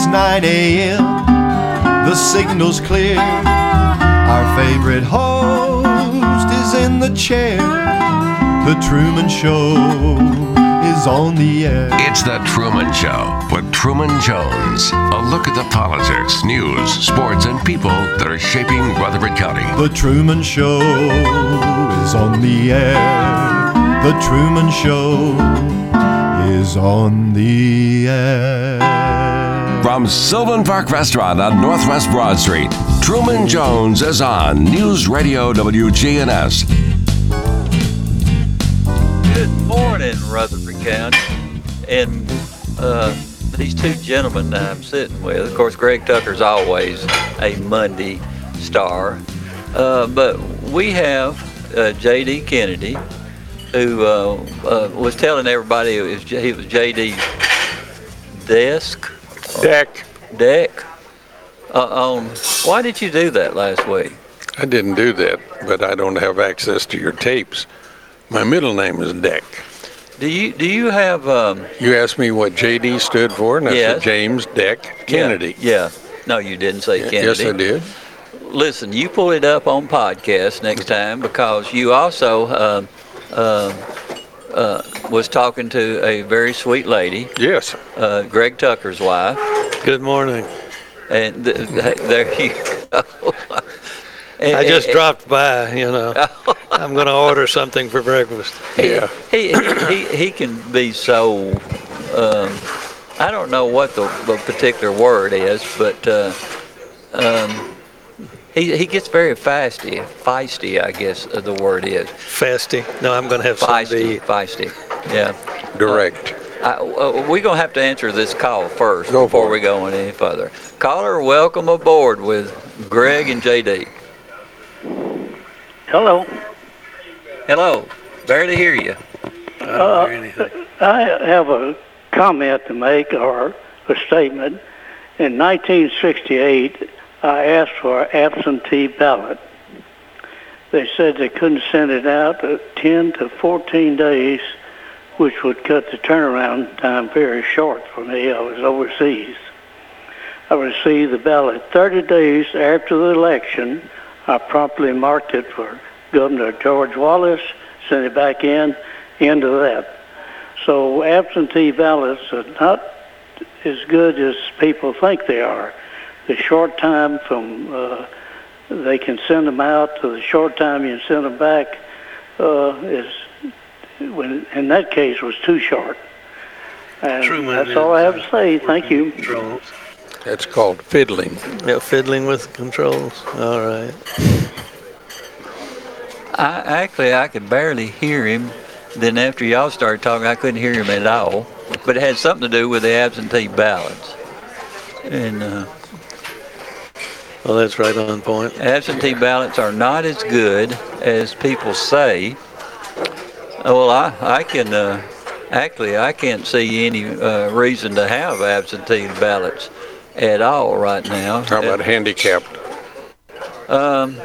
It's 9 a.m. The signal's clear. Our favorite host is in the chair. The Truman Show is on the air. It's The Truman Show with Truman Jones. A look at the politics, news, sports, and people that are shaping Rutherford County. The Truman Show is on the air. The Truman Show is on the air. From Sylvan Park Restaurant on Northwest Broad Street, Truman Jones is on News Radio WGNS. Good morning, Rutherford County. And uh, these two gentlemen that I'm sitting with, of course, Greg Tucker's always a Monday star. Uh, but we have uh, J.D. Kennedy, who uh, uh, was telling everybody it was, J- he was J.D.'s desk, Deck. deck. Uh, on why did you do that last week? I didn't do that, but I don't have access to your tapes. My middle name is Deck. Do you do you have um, You asked me what JD stood for, and I Yes. said James Deck Kennedy. Yeah. yeah. No, you didn't say Kennedy. Yes, I did. listen, you pull it up on podcast next time because you also uh, uh, uh, was talking to a very sweet lady, Yes. uh, Greg Tucker's wife, Good morning. and th- th- there you go. And- I just and- dropped by, you know. I'm going to order something for breakfast. Yeah. He, he, he, he can be so, um, I don't know what the, the particular word is, but uh, um, he, he gets very feisty, feisty, I guess uh, the word is. Fasty. No, I'm going to have something to Feisty, feisty, yeah. Direct. I, uh, we're going to have to answer this call first Go before we it. go any further. Caller, welcome aboard with Greg and JD. Hello. Hello, barely hear you. Uh, I have a comment to make or a statement. In 1968, I asked for an absentee ballot. They said they couldn't send it out uh, 10 to 14 days, which would cut the turnaround time very short for me. I was overseas. I received the ballot 30 days after the election. I promptly marked it for Governor George Wallace, sent it back in, end of that. So absentee ballots are not as good as people think they are. The short time from uh, they can send them out to the short time you send them back uh, is, when, in that case, was too short. And Truman that's all I have to say. Thank you. Controls. That's called fiddling. Yeah, fiddling with controls. All right. I actually I could barely hear him. Then after y'all started talking, I couldn't hear him at all. But it had something to do with the absentee ballots. And uh, Well, that's right on point. absentee ballots are not as good as people say. Uh, Well, I I can uh, actually I can't see any uh, reason to have absentee ballots at all right now. How about handicapped? Um,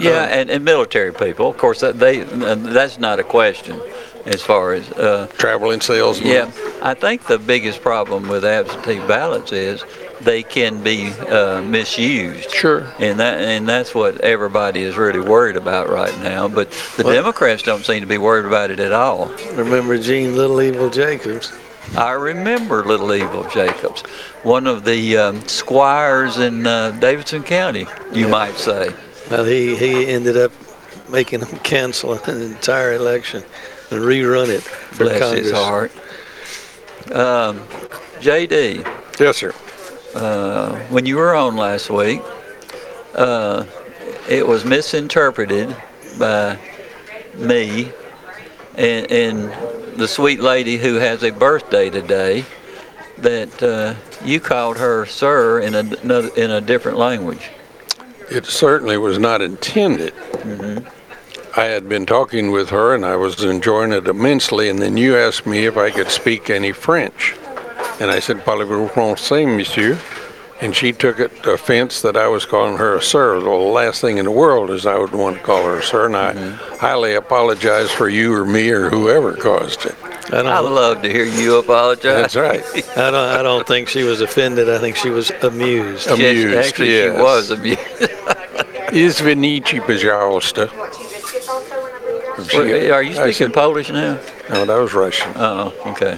yeah, and, and military people, of course, that they uh, that's not a question as far as uh, Traveling salesman? yeah. I think the biggest problem with absentee ballots is they can be uh, misused. Sure. And that and that's what everybody is really worried about right now. But the Well- Democrats don't seem to be worried about it at all. Remember Gene Little Evil Jacobs? I remember Little Evil Jacobs, one of the um, squires in uh, Davidson County, you might say. Well, he, he ended up making them cancel an entire election and rerun it for Bless Congress. his heart. Um, JD, Yes, sir. Uh, when you were on last week, uh, it was misinterpreted by me and, and the sweet lady who has a birthday today that uh, you called her sir in a, in a different language. It certainly was not intended. I had been talking with her and I was enjoying it immensely, and then you asked me if I could speak any French. And I said, Parlez-vous français, monsieur? And she took it to offense that I was calling her a sir. Well, the last thing in the world is I would want to call her a sir, and I highly apologize for you or me or whoever caused it. I I don't, love to hear you apologize. That's right. I don't, I don't think she was offended. I think she was amused. Yes, Amused, actually, yes. she was amused. Извините, пожалуйста. Well, Are you I speaking said- Polish now? No, that was Russian. Oh, okay.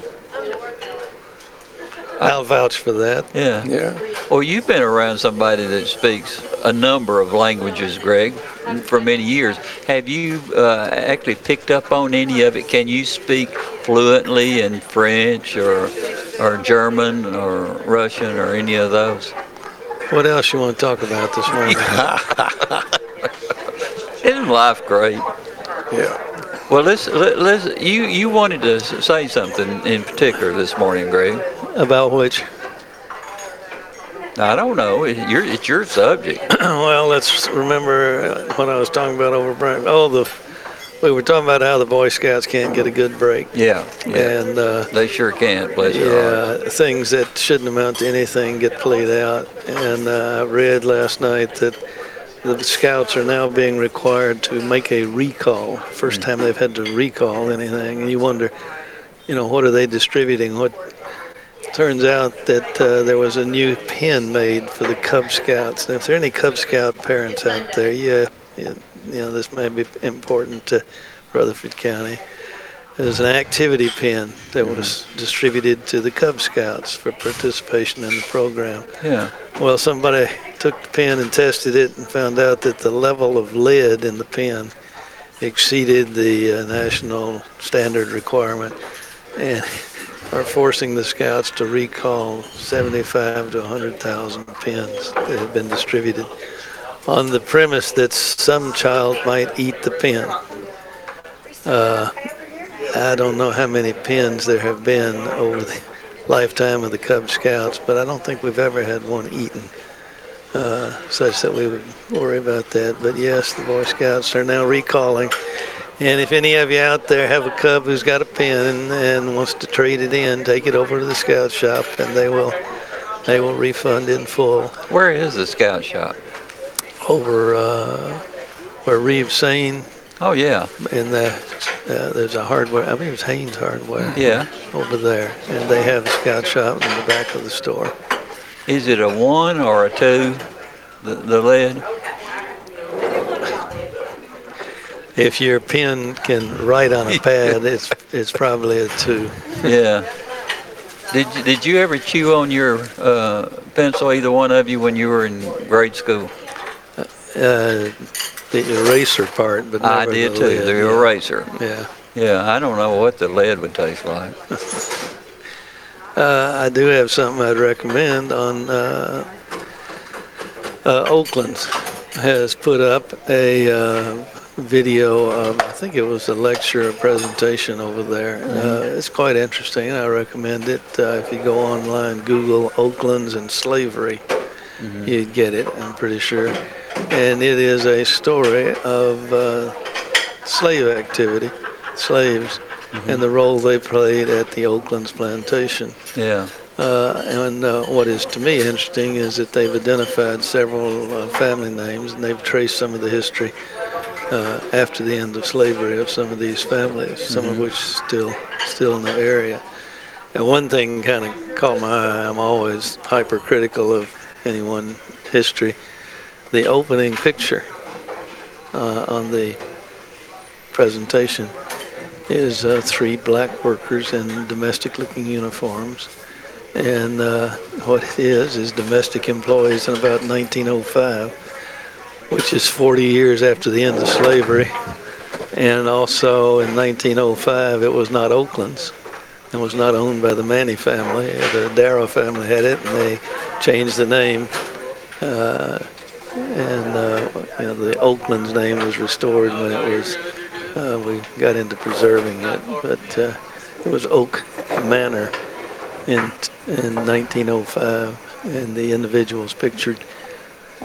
I'll vouch for that. Yeah. Yeah. Well, you've been around somebody that speaks a number of languages, Greg, for many years. Have you uh, actually picked up on any of it? Can you speak fluently in French or or German or Russian or any of those? What else you want to talk about this morning? Isn't life great? Yeah. Well, let's, let, let's you you wanted to say something in particular this morning, Greg. About which? I don't know. It, your, it's your subject. well, let's remember what I was talking about over break. Oh, the we were talking about how the Boy Scouts can't get a good break, Yeah. Yeah. and uh, They sure can't. Bless yeah, things that shouldn't amount to anything get played out. And uh, I read last night that the Scouts are now being required to make a recall. First time they've had to recall anything, and you wonder, you know, what are they distributing? What turns out that uh, there was a new pin made for the Cub Scouts. And if there are any Cub Scout parents out there, yeah, yeah, you know, this may be important to Rutherford County. There's an activity pin that was distributed to the Cub Scouts for participation in the program. Yeah. Well, somebody took the pen and tested it and found out that the level of lead in the pen exceeded the uh, national standard requirement and are forcing the scouts to recall 75 to 100,000 pins that have been distributed on the premise that some child might eat the pin. Uh, I don't know how many pins there have been over the lifetime of the Cub Scouts, but I don't think we've ever had one eaten, uh, such that we would worry about that. But yes, the Boy Scouts are now recalling. And if any of you out there have a Cub who's got a pen and wants to trade it in, take it over to the Scout shop, and they will they will refund in full. Where is the scout shop? Over uh, where Reeves-Sain Oh yeah. in the uh, there's a hardware. I think it's Haynes Hardware. Yeah. over there, and they have a scout shop in the back of the store. Is it a one or a two? The, the lead? If your pen can write on a pad, it's it's probably a two. Yeah. Did you, did you ever chew on your uh, pencil, either one of you, when you were in grade school? Uh, the eraser part, but I did the too. lid, The yeah. eraser. Yeah, Yeah, I don't know what the lead would taste like. uh, I do have something I'd recommend on uh, uh, Oaklands has put up a uh, video of I think it was a lecture, a presentation over there. Uh, it's quite interesting. I recommend it. Uh, if you go online, Google Oaklands and slavery, you'd get it. I'm pretty sure. And it is a story of uh, slave activity, slaves, and the role they played at the Oaklands plantation. Yeah. Uh, and uh, what is to me interesting is that they've identified several uh, family names and they've traced some of the history uh, after the end of slavery of some of these families, some of which still still in the area. And one thing kind of caught my eye. I'm always hypercritical of anyone history. The opening picture uh, on the presentation is uh, three black workers in domestic-looking uniforms and uh, what it is is domestic employees in about 1905, which is 40 years after the end of slavery. And also in 1905, it was not Oaklands. It was not owned by the Manny family. The Darrow family had it, and they changed the name. Uh, and uh, you know, the Oaklands name was restored when it was. Uh, we got into preserving it, but uh, it was Oak Manor in in 1905, and the individuals pictured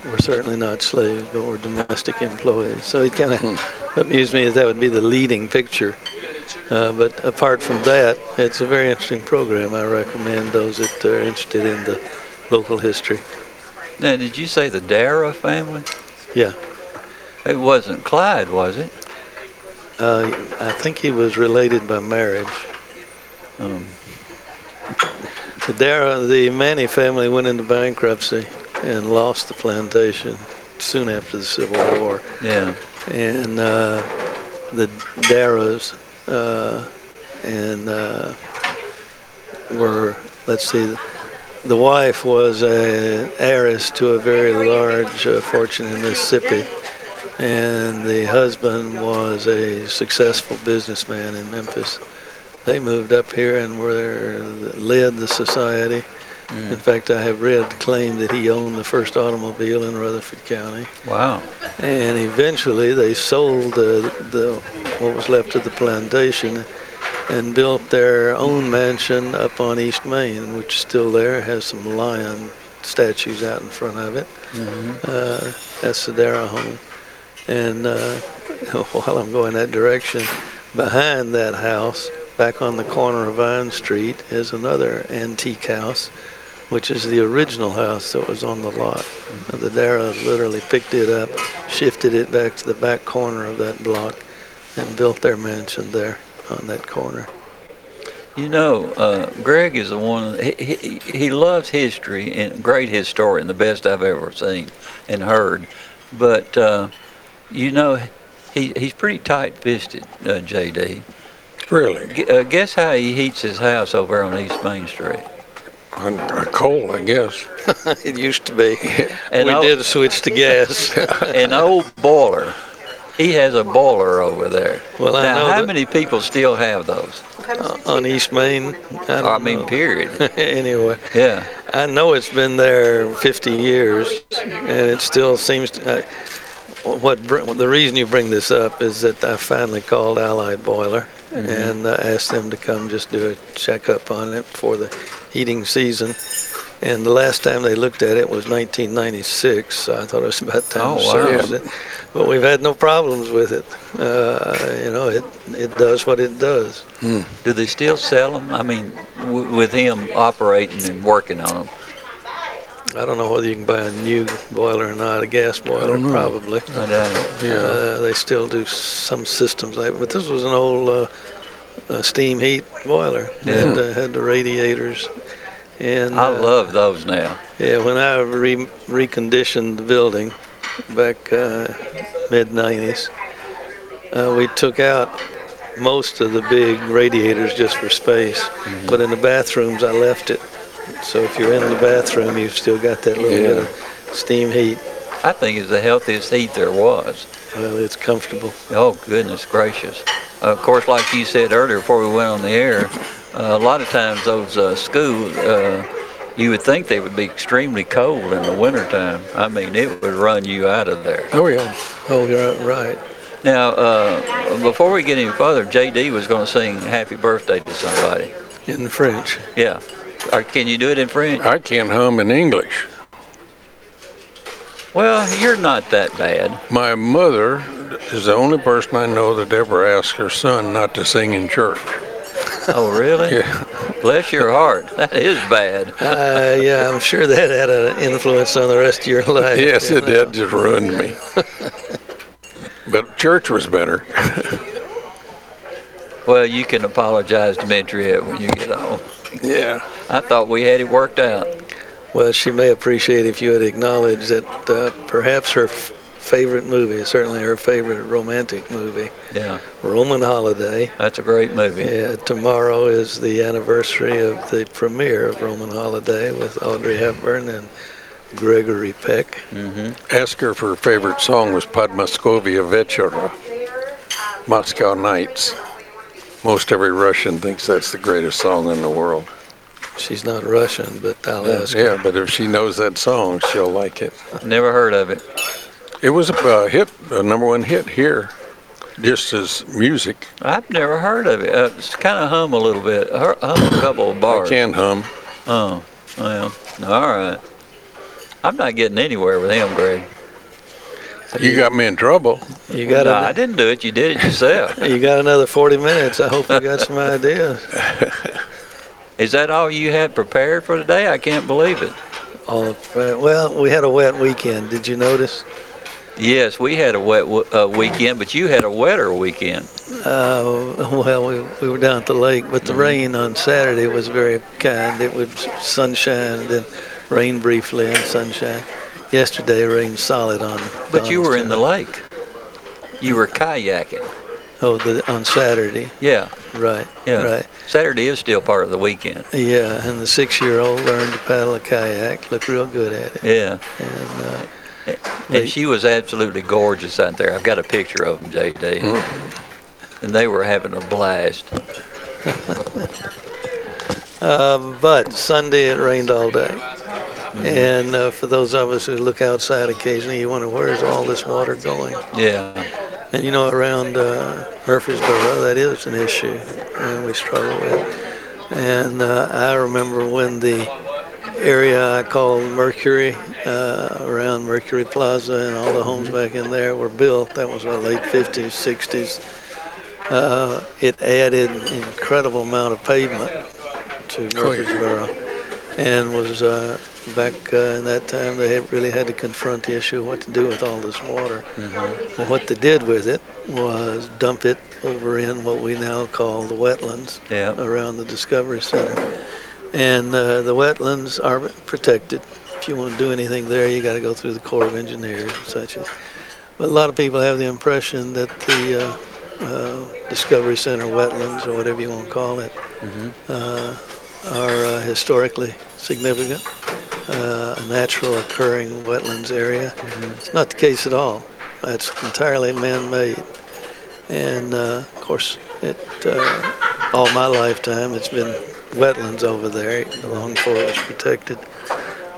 were certainly not slaves, but we're domestic employees. So it kind of amused me that that would be the leading picture. Uh, but apart from that, it's a very interesting program. I recommend those that are interested in the local history. Now, did you say the Dara family? Yeah, It wasn't Clyde, was it? uh, I think he was related by marriage. Um, The Dara, the Manny family went into bankruptcy and lost the plantation soon after the Civil War. yeah. and uh, the Darrows uh, and uh, were let's see the wife was an heiress to a very large uh, fortune in Mississippi and the husband was a successful businessman in Memphis they moved up here and were led the society in fact I have read the claim that he owned the first automobile in Rutherford County Wow. and eventually they sold the, the what was left of the plantation and built their own mansion up on East Main, which is still there. Has some lion statues out in front of it. Uh, that's the Dara home. And uh, while I'm going that direction, behind that house, back on the corner of Vine Street, is another antique house which is the original house that was on the lot. And The Darrows literally picked it up, shifted it back to the back corner of that block, and built their mansion there on that corner. You know, uh, Greg is the one. He, he he loves history and great historian, the best I've ever seen and heard. But uh, you know, he he's pretty tight-fisted, uh, JD. Really? G- uh, guess how he heats his house over on East Main Street? On a coal, I guess. it used to be. And we I'll- did switch to gas. An old boiler. He has a boiler over there. Well, I now, know how many people still have those? on East Main. I, don't I mean, know. period. anyway, Yeah. I know it's been there 50 years, and it still seems to. Uh, what br- the reason you bring this up is that I finally called Allied Boiler and uh, asked them to come just do a checkup on it for the heating season. And the last time they looked at it was 1996, so I thought it was about time Oh, to wow. service it. But we've had no problems with it. Uh, you know, it it does what it does. Do they still sell them? I mean, w- with him operating and working on them. I don't know whether you can buy a new boiler or not, a gas boiler, probably. I doubt it. Uh, they still do some systems like, but this was an old uh, uh, steam heat boiler. It Had, uh, had the radiators. And I uh, love those now. yeah, when I re- reconditioned the building back uh, mid 90s, uh, we took out most of the big radiators just for space, but in the bathrooms I left it. So if you're in the bathroom, you've still got that little bit of steam heat. I think it's the healthiest heat there was. Well, it's comfortable. Oh, goodness gracious. Of course, like you said earlier before we went on the air, uh, a lot of times those uh, schools, uh, you would think they would be extremely cold in the wintertime. I mean, it would run you out of there. Oh, yeah. Oh, you're right. Now, uh, before we get any further, JD was going to sing happy birthday to somebody. In French. Yeah. Or can you do it in French? I can't hum in English. Well, you're not that bad. My mother is the only person I know that ever asked her son not to sing in church. Oh, really? yeah. Bless your heart. That is bad. Uh, yeah, I'm sure that had an influence on the rest of your life. Yes, you it did. Just ruined me. but church was better. Well, you can apologize to Mentriette when you get home. Yeah. I thought we had it worked out. Well, she may appreciate if you had acknowledged that uh, perhaps her f- favorite movie, certainly her favorite romantic movie, Yeah, Roman Holiday. that's a great movie. Yeah, tomorrow is the anniversary of the premiere of Roman Holiday with Audrey Hepburn and Gregory Peck. Mm-hmm. Ask her if her favorite song was Podmoskovnye Vechera, Moscow Nights. Most every Russian thinks that's the greatest song in the world. She's not Russian, but I'll ask her. Yeah, but if she knows that song, she'll like it. Never heard of it. It was a uh, hit, a number one hit here, just as music. I've never heard of it. Uh, it's kind of hum a little bit. Hum a couple of bars. I bars. can hum. Oh, well, all right. I'm not getting anywhere with him, Greg. You got me in trouble. You got No, an- I didn't do it. You did it yourself. You got another 40 minutes. I hope you got some ideas. Is that all you had prepared for today? I can't believe it. All, well, we had a wet weekend. Did you notice? Yes, we had a wet w- uh, weekend, but you had a wetter weekend. Uh, well, we, we were down at the lake, but the Mm-hmm. rain on Saturday was very kind. It was sunshine, then rain briefly and sunshine. Yesterday, rained solid on. But you were in the lake. You were kayaking. Oh, the, on Saturday, Yeah, right, yeah. right. Saturday is still part of the weekend. Yeah, and the six-year-old learned to paddle a kayak. Looked real good at it. Yeah. And uh, And she was absolutely gorgeous out there. I've got a picture of them, JD. And they were having a blast. Um, but Sunday it rained all day. And uh, for those of us who look outside occasionally, you wonder where's all this water going? Yeah. And you know, around uh, Murfreesboro, that is an issue, and we struggle with. And uh, I remember when the area I call Mercury, uh, around Mercury Plaza, and all the homes back in there were built. That was the late 50s, 60s. Uh, it added an incredible amount of pavement to Murfreesboro, and was uh, back uh, in that time they had really had to confront the issue of what to do with all this water. Well, what they did with it was dump it over in what we now call the wetlands Yeah. around the Discovery Center. And uh, the wetlands are protected. If you want to do anything there, you got to go through the Corps of Engineers and such. But a lot of people have the impression that the uh, uh, Discovery Center wetlands, or whatever you want to call it, uh, are uh, historically significant, uh, a natural occurring wetlands area. It's not the case at all. That's entirely man-made. And uh, of course, it, uh, all my lifetime, it's been wetlands over there the long Forest protected.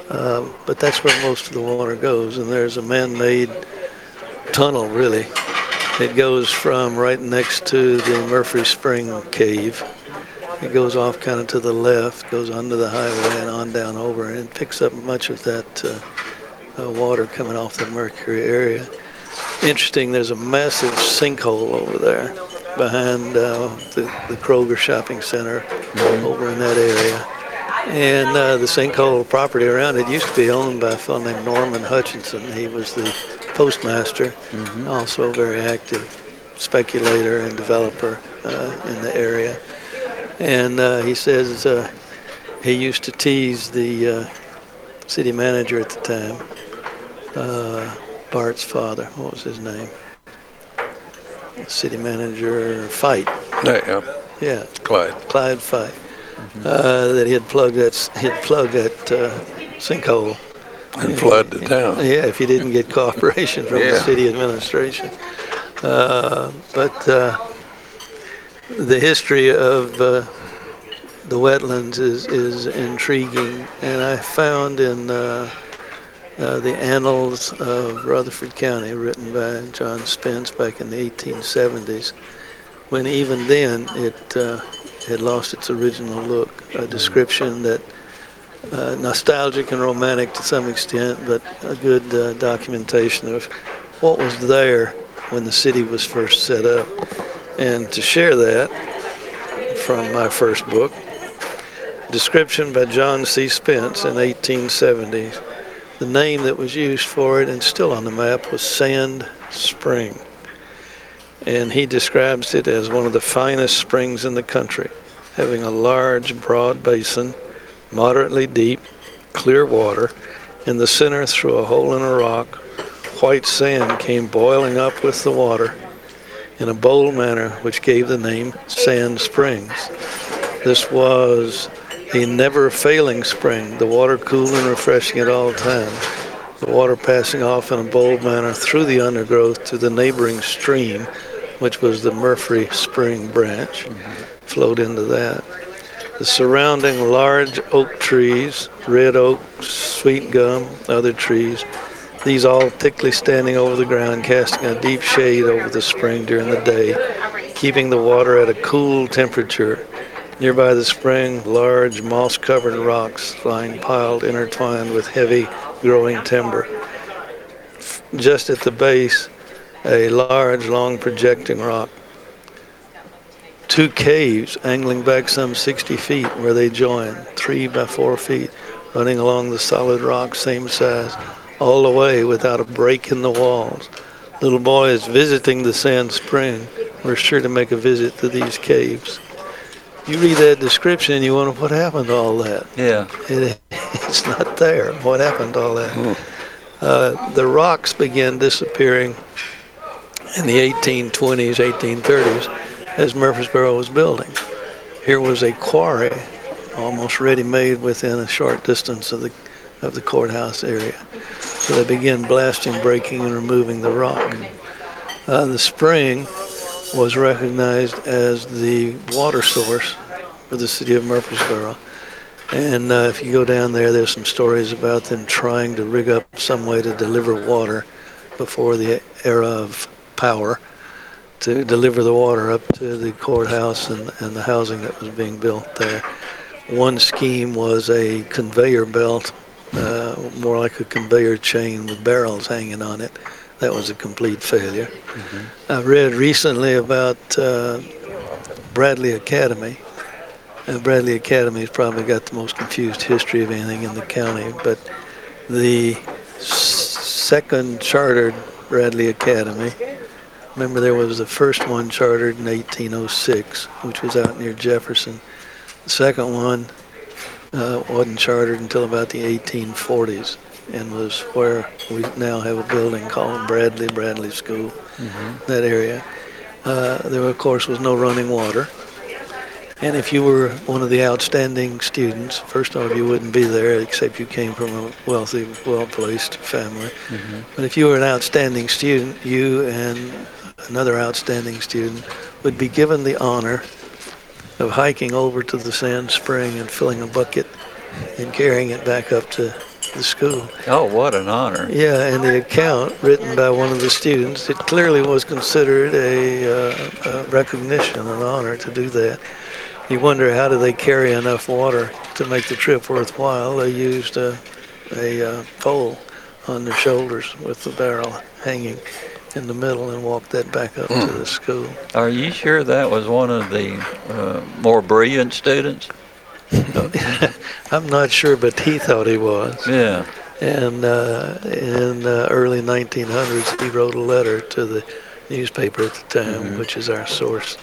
Um, but that's where most of the water goes, and there's a man-made tunnel, really. It goes from right next to the Murfree Spring Cave. It goes off kind of to the left, goes under the highway and on down over, and it picks up much of that uh, uh, water coming off the Mercury area. Interesting, there's a massive sinkhole over there behind uh, the, the Kroger Shopping Center over in that area. And uh, the sinkhole property around it used to be owned by a fellow named Norman Hutchinson. He was the postmaster, also a very active speculator and developer uh, in the area. And uh, he says uh, he used to tease the uh, city manager at the time, uh, Bart's father. What was his name? City manager Fight. Yeah, Yeah, Clyde. Clyde Fight. Uh, that he had plugged that he had plugged that uh, sinkhole. And flood the town. Yeah, if you didn't get cooperation from the city administration. Uh, but uh, the history of uh, the wetlands is, is intriguing, and I found in uh, the Annals of Rutherford County, written by John Spence back in the 1870s, when even then it uh, had lost its original look, a description that uh, nostalgic and romantic to some extent, but a good uh, documentation of what was there when the city was first set up. And to share that from my first book, description by John C. Spence in 1870, the name that was used for it and still on the map was Sand Spring. And he describes it as one of the finest springs in the country, having a large, broad basin moderately deep, clear water. In the center, through a hole in a rock, white sand came boiling up with the water in a bold manner, which gave the name Sand Springs. This was a never failing spring, the water cool and refreshing at all times. The water passing off in a bold manner through the undergrowth to the neighboring stream, which was the Murfree Spring branch, flowed into that. The surrounding large oak trees, red oak, sweet gum, other trees, these all thickly standing over the ground, casting a deep shade over the spring during the day, keeping the water at a cool temperature. Nearby the spring, large moss-covered rocks lying piled, intertwined with heavy growing timber. Just at the base, a large, long projecting rock two caves angling back some 60 feet where they join, three by four feet, running along the solid rock, same size, all the way without a break in the walls. Little boys visiting the sand spring were sure to make a visit to these caves. You read that description and you wonder what happened to all that. Yeah. It, it's not there. What happened to all that? Uh, the rocks began disappearing in the 1820s, 1830s as Murfreesboro was building. Here was a quarry almost ready-made within a short distance of the of the courthouse area. So they began blasting, breaking, and removing the rock. Uh, the spring was recognized as the water source for the city of Murfreesboro. And uh, if you go down there, there's some stories about them trying to rig up some way to deliver water before the era of power to deliver the water up to the courthouse and, and the housing that was being built there. One scheme was a conveyor belt, uh, more like a conveyor chain with barrels hanging on it. That was a complete failure. I read recently about uh, Bradley Academy. Uh, Bradley Academy has probably got the most confused history of anything in the county, but the second chartered Bradley Academy Remember, there was the first one chartered in 1806, which was out near Jefferson. The second one uh, wasn't chartered until about the 1840s and was where we now have a building called Bradley, Bradley School, that area. Uh, there, of course, was no running water. And if you were one of the outstanding students, first off, you wouldn't be there except you came from a wealthy, well-placed family. But if you were an outstanding student, you and another outstanding student would be given the honor of hiking over to the sand spring and filling a bucket and carrying it back up to the school. Oh, what an honor. Yeah, and the account written by one of the students, it clearly was considered a, uh, a recognition, an honor to do that. You wonder how do they carry enough water to make the trip worthwhile? They used a, a uh, pole on their shoulders with the barrel hanging in the middle and walked that back up to the school. Are you sure that was one of the uh, more brilliant students? I'm not sure, but he thought he was. Yeah. And uh, in the early 1900s, he wrote a letter to the newspaper at the time, which is our source,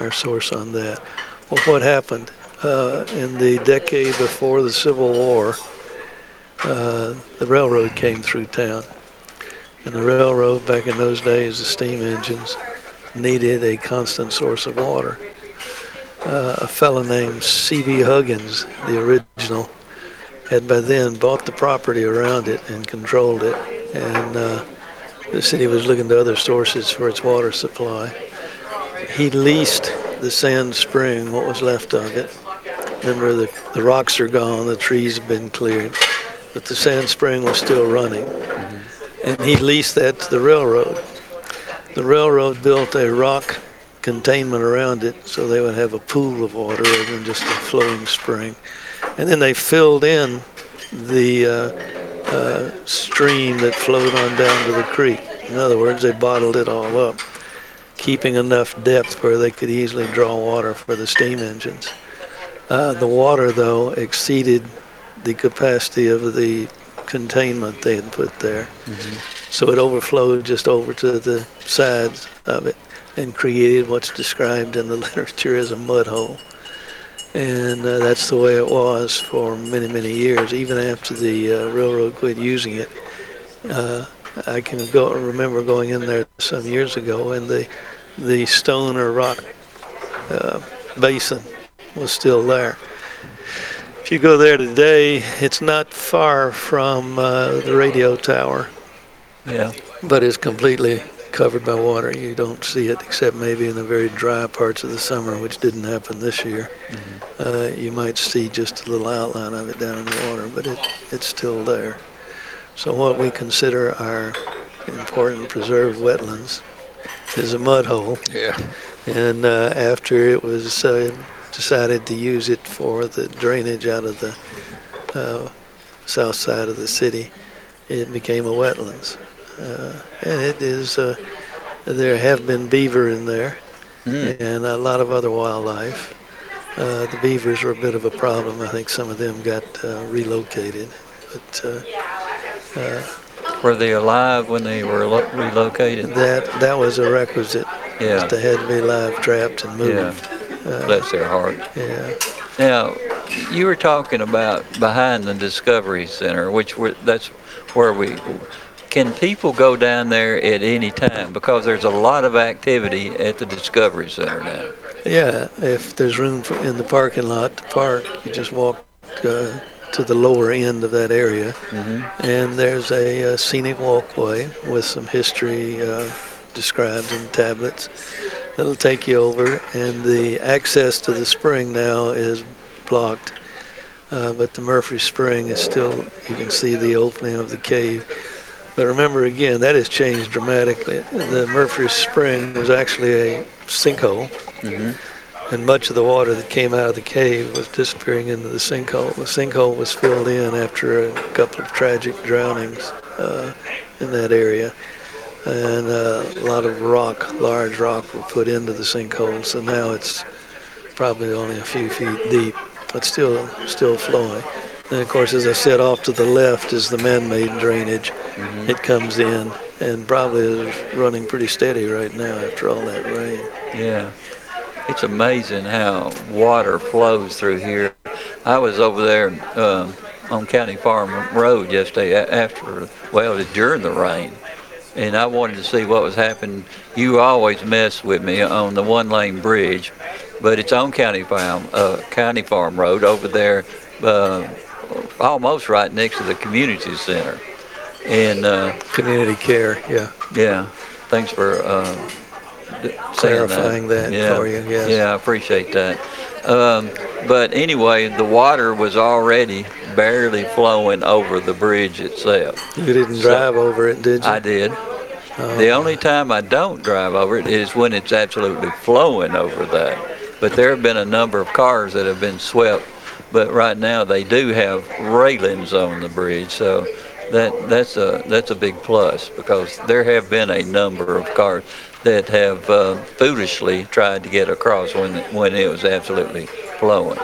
our source on that. Well, what happened uh, in the decade before the Civil War? Uh, the railroad came through town, and the railroad back in those days, the steam engines needed a constant source of water. Uh, a fellow named C.V. Huggins, the original, had by then bought the property around it and controlled it, and uh, the city was looking to other sources for its water supply. He leased the sand spring, what was left of it. Remember, the, the rocks are gone, the trees have been cleared, but the sand spring was still running. And he leased that to the railroad. The railroad built a rock containment around it so they would have a pool of water rather than just a flowing spring. And then they filled in the uh, uh, stream that flowed on down to the creek. In other words, they bottled it all up, keeping enough depth where they could easily draw water for the steam engines. Uh, the water, though, exceeded the capacity of the containment they had put there. So it overflowed just over to the sides of it and created what's described in the literature as a mud hole. And uh, that's the way it was for many, many years, even after the uh, railroad quit using it. Uh, I can go remember going in there some years ago, and the the stone or rock uh, basin was still there. If you go there today, it's not far from uh, the radio tower, Yeah. but it's completely covered by water. You don't see it except maybe in the very dry parts of the summer, which didn't happen this year. Uh, you might see just a little outline of it down in the water, but it, it's still there. So what we consider our important preserved wetlands is a mud hole. Yeah. And uh, after it was uh, decided to use it for the drainage out of the uh, south side of the city, it became a wetlands. Uh, and it is, uh, there have been beaver in there and a lot of other wildlife. Uh, the beavers were a bit of a problem. I think some of them got uh, relocated. But uh, Uh, were they alive when they were lo- relocated? That that was a requisite. Yeah. They had to be live trapped and moved. Yeah. Uh, Bless their heart. yeah. Now, you were talking about behind the Discovery Center, which were, that's where we. Can people go down there at any time? Because there's a lot of activity at the Discovery Center now. Yeah, if there's room for, in the parking lot to park, you just walk uh, to the lower end of that area, and there's a, uh scenic walkway with some history uh, described in tablets that'll take you over, and the access to the spring now is blocked. Uh, but the Murfree Spring is still, you can see the opening of the cave. But remember again, that has changed dramatically. The Murfree Spring was actually a sinkhole, and much of the water that came out of the cave was disappearing into the sinkhole. The sinkhole was filled in after a couple of tragic drownings uh, in that area, and uh, a lot of rock, large rock, were put into the sinkhole. So now it's probably only a few feet deep, but still, still flowing. And of course, as I said, off to the left is the man-made drainage. It comes in and probably is running pretty steady right now after all that rain. Yeah. It's amazing how water flows through here. I was over there um, on County Farm Road yesterday after, well, during the rain, and I wanted to see what was happening. You always mess with me on the one-lane bridge, but it's on County Farm, uh, County Farm Road over there, uh, almost right next to the community center. And uh, Community care, yeah. yeah, thanks for uh, Clarifying that yeah. for you, yes. Yeah, I appreciate that. Um, but anyway, the water was already barely flowing over the bridge itself. You didn't So- drive over it, did you? I did. The only time I don't drive over it is when it's absolutely flowing over that. But there have been a number of cars that have been swept. But right now they do have railings on the bridge, so that that's a that's a big plus because there have been a number of cars that have uh, foolishly tried to get across when when it was absolutely flowing.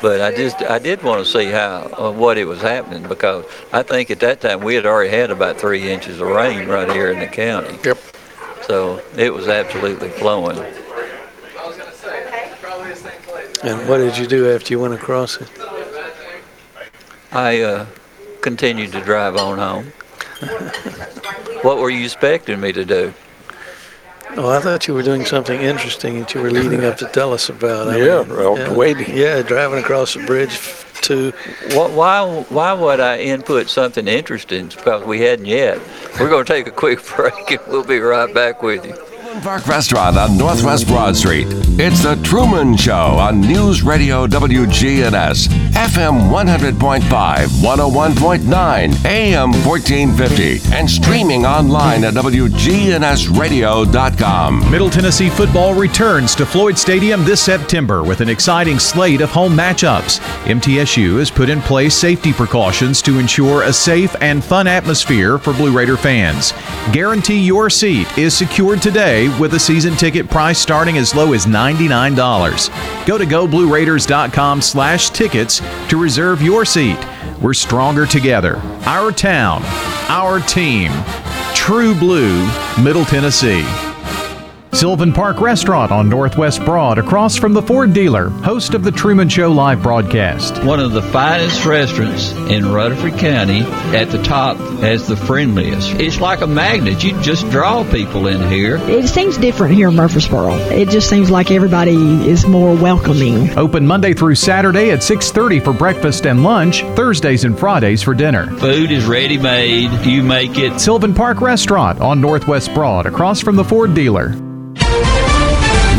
But I just I did want to see how uh, what it was happening because I think at that time we had already had about three inches of rain right here in the county. Yep. So it was absolutely flowing. And what did you do after you went across it? I uh, continued to drive on home. what were you expecting me to do? Oh, I thought you were doing something interesting that you were leading up to tell us about. I Yeah, mean, well, waiting. Yeah, driving across the bridge f- to. Wh- Why, why would I input something interesting? Because we hadn't yet. We're going to take a quick break and we'll be right back with you. Park Restaurant on Northwest Broad Street. It's the Truman Show on News Radio WGNS, FM 100.5, 101.9, AM 1450, and streaming online at WGNSradio.com. Middle Tennessee football returns to Floyd Stadium this September with an exciting slate of home matchups. MTSU has put in place safety precautions to ensure a safe and fun atmosphere for Blue Raider fans. Guarantee your seat is secured today with a season ticket price starting as low as $99. Go to goblueraiders.com slash tickets to reserve your seat. We're stronger together. Our town, our team. True Blue, Middle Tennessee. Sylvan Park Restaurant on Northwest Broad, across from the Ford dealer, host of the Truman Show live broadcast. One of the finest restaurants in Rutherford County at the top as the friendliest. It's like a magnet. You just draw people in here. It seems different here in Murfreesboro. It just seems like everybody is more welcoming. Open Monday through Saturday at 6:30 for breakfast and lunch, Thursdays and Fridays for dinner. Food is ready made. You make it. Sylvan Park Restaurant on Northwest Broad, across from the Ford dealer.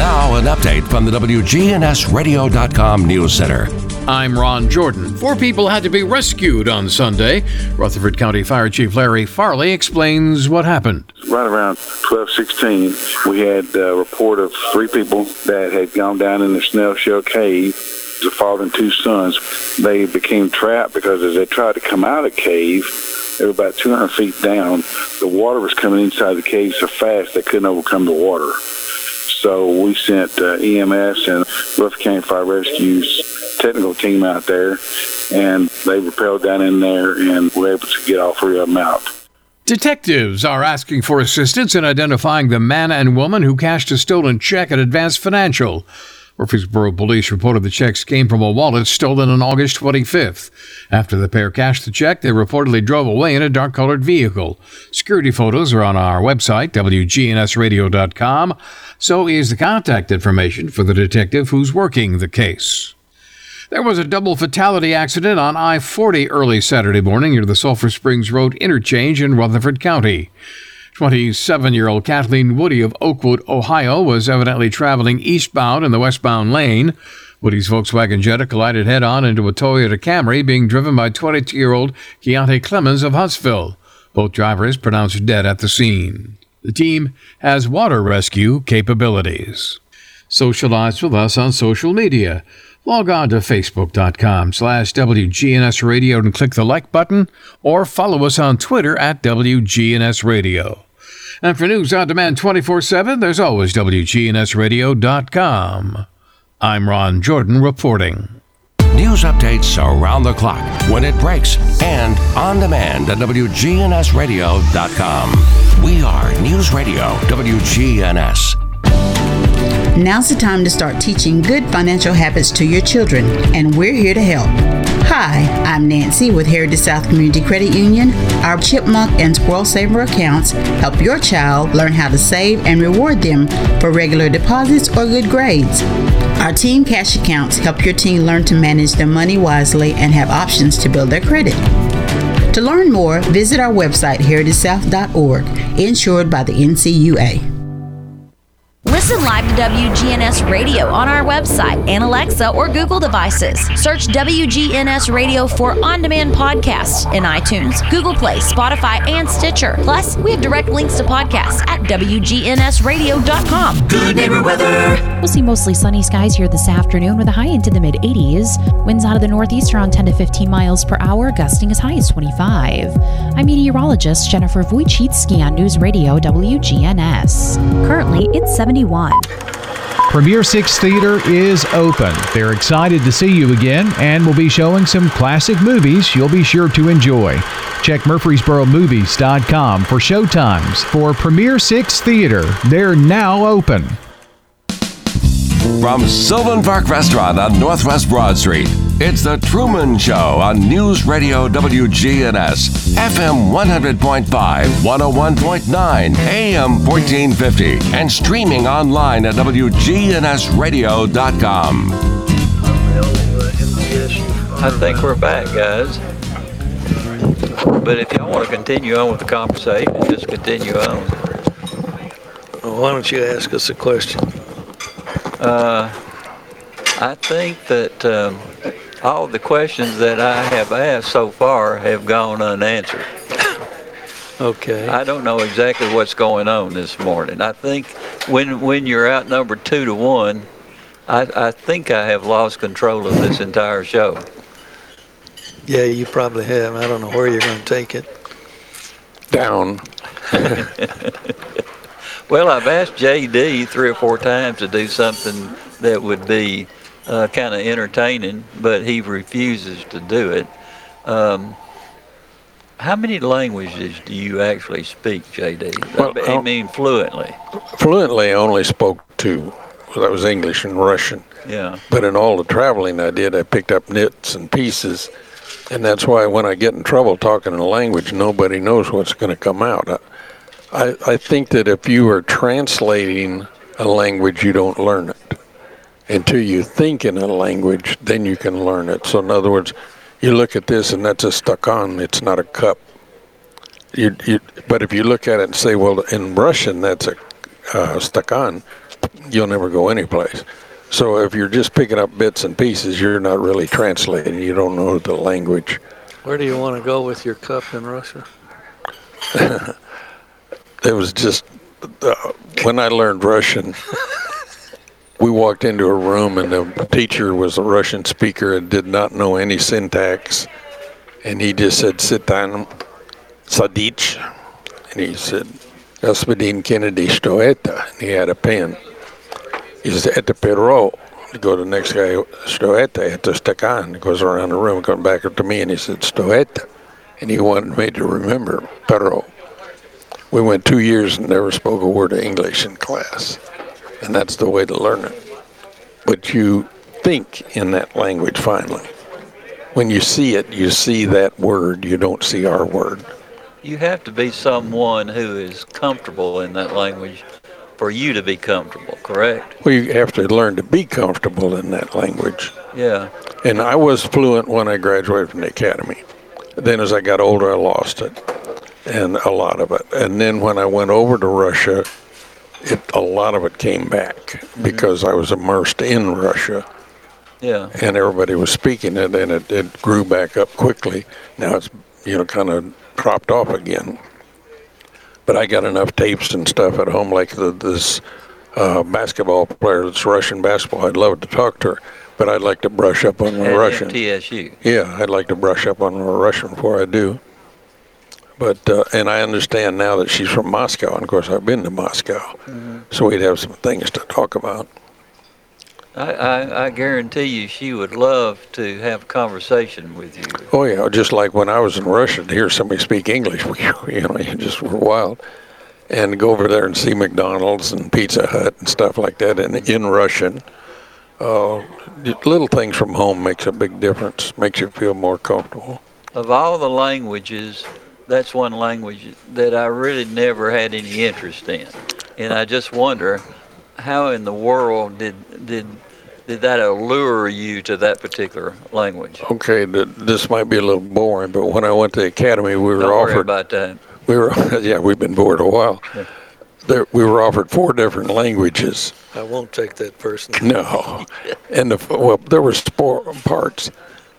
Now, an update from the WGNSradio.com News Center. I'm Ron Jordan. Four people had to be rescued on Sunday. Rutherford County Fire Chief Larry Farley explains what happened. right around 1216, we had a report of three people that had gone down in the Snail Shell Cave. The father and two sons, they became trapped because as they tried to come out of the cave, they were about 200 feet down. The water was coming inside the cave so fast they couldn't overcome the water. So we sent uh, EMS and Rutherford County Fire Rescue's technical team out there, and they rappelled down in there and were able to get all three of them out. Detectives are asking for assistance in identifying the man and woman who cashed a stolen check at Advance Financial. Murfreesboro police reported the checks came from a wallet stolen on August 25th. After the pair cashed the check, they reportedly drove away in a dark colored vehicle. Security photos are on our website, WGNSradio.com. So is the contact information for the detective who's working the case. There was a double fatality accident on I 40 early Saturday morning near the Sulphur Springs Road interchange in Rutherford County. 27 year old Kathleen Woody of Oakwood, Ohio, was evidently traveling eastbound in the westbound lane. Woody's Volkswagen Jetta collided head on into a Toyota Camry being driven by 22 year old Keontae Clemens of Huntsville. Both drivers pronounced dead at the scene. The team has water rescue capabilities. Socialize with us on social media. Log on to facebook.com slash WGNS Radio and click the like button, or follow us on Twitter at WGNS Radio. And for news on demand 24 7, there's always WGNSradio.com. I'm Ron Jordan reporting. News updates around the clock, when it breaks, and on demand at WGNSradio.com. We are News Radio WGNS. Now's the time to start teaching good financial habits to your children, and we're here to help. Hi, I'm Nancy with Heritage South Community Credit Union. Our Chipmunk and Squirrel Saver accounts help your child learn how to save and reward them for regular deposits or good grades. Our Team Cash accounts help your teen learn to manage their money wisely and have options to build their credit. To learn more, visit our website, heritagesouth.org, insured by the NCUA. Listen live to WGNS Radio on our website and Alexa or Google devices. Search WGNS Radio for on demand podcasts in iTunes, Google Play, Spotify, and Stitcher. Plus, we have direct links to podcasts at WGNSradio.com. Good neighbor weather. We'll see mostly sunny skies here this afternoon with a high into the mid 80s. Winds out of the northeast around 10 to 15 miles per hour, gusting as high as 25. I'm meteorologist Jennifer Wojcicki on News Radio WGNS. Currently, it's 70. 71. Premier Six Theater is open. They're excited to see you again and will be showing some classic movies you'll be sure to enjoy. Check MurfreesboroMovies.com for showtimes for Premier Six Theater. They're now open. From Sylvan Park Restaurant on Northwest Broad Street, it's The Truman Show on News Radio WGNS, FM 100.5, 101.9, AM 1450, and streaming online at WGNSradio.com. I think we're back, guys. But if y'all want to continue on with the conversation, just continue on. Well, why don't you ask us a question? Uh, I think that um, all the questions that I have asked so far have gone unanswered. Okay. I don't know exactly what's going on this morning. I think when when you're outnumbered two to one, I, I think I have lost control of this entire show. Yeah, you probably have. I don't know where you're going to take it. Down. Well, I've asked JD three or four times to do something that would be uh, kind of entertaining, but he refuses to do it. Um, how many languages do you actually speak, JD? Well, I mean, fluently. Fluently, I only spoke two. That was English and Russian. Yeah. But in all the traveling I did, I picked up nits and pieces. And that's why when I get in trouble talking a language, nobody knows what's going to come out. I, I, I think that if you are translating a language, you don't learn it. Until you think in a language, then you can learn it. So, in other words, you look at this and that's a stakan, it's not a cup. You, you, but if you look at it and say, well, in Russian, that's a uh, stakan, you'll never go anyplace. So, if you're just picking up bits and pieces, you're not really translating. You don't know the language. Where do you want to go with your cup in Russia? it was just uh, when I learned Russian. we walked into a room and the teacher was a Russian speaker and did not know any syntax, and he just said, "Sit down, sadich," and he said, "Господин Kennedy, что это?" And he had a pen. He said, "Это перо." go to the next guy, Stoete, at the stakan. He goes around the room, comes back up to me, and he said, Stoete. And he wanted me to remember, pero. We went two years and never spoke a word of English in class. And that's the way to learn it. But you think in that language finally. When you see it, you see that word, you don't see our word. You have to be someone who is comfortable in that language for you to be comfortable, correct? Well, you have to learn to be comfortable in that language. Yeah. And I was fluent when I graduated from the academy. Then as I got older, I lost it, and a lot of it. And then when I went over to Russia, it a lot of it came back because I was immersed in Russia. Yeah. And everybody was speaking it, and it, it grew back up quickly. Now it's you know kind of dropped off again. But I got enough tapes and stuff at home, like the, this uh, basketball player that's Russian basketball. I'd love to talk to her, but I'd like to brush up on my Russian. MTSU. Yeah, I'd like to brush up on my Russian before I do. But uh, and I understand now that she's from Moscow, and of course I've been to Moscow, so we'd have some things to talk about. I, I, I guarantee you she would love to have a conversation with you. Oh yeah, just like when I was in Russia, to hear somebody speak English, you know, you just were wild. And go over there and see McDonald's and Pizza Hut and stuff like that, and in Russian. Uh, little things from home makes a big difference. Makes you feel more comfortable. Of all the languages, that's one language that I really never had any interest in. And I just wonder how in the world did did did that allure you to that particular language? Okay, th- this might be a little boring, but when I went to the academy, we were Don't worry offered. about that. We were, yeah, we've been bored a while. There, we were offered four different languages. I won't take that person. No, and the well, there were four parts,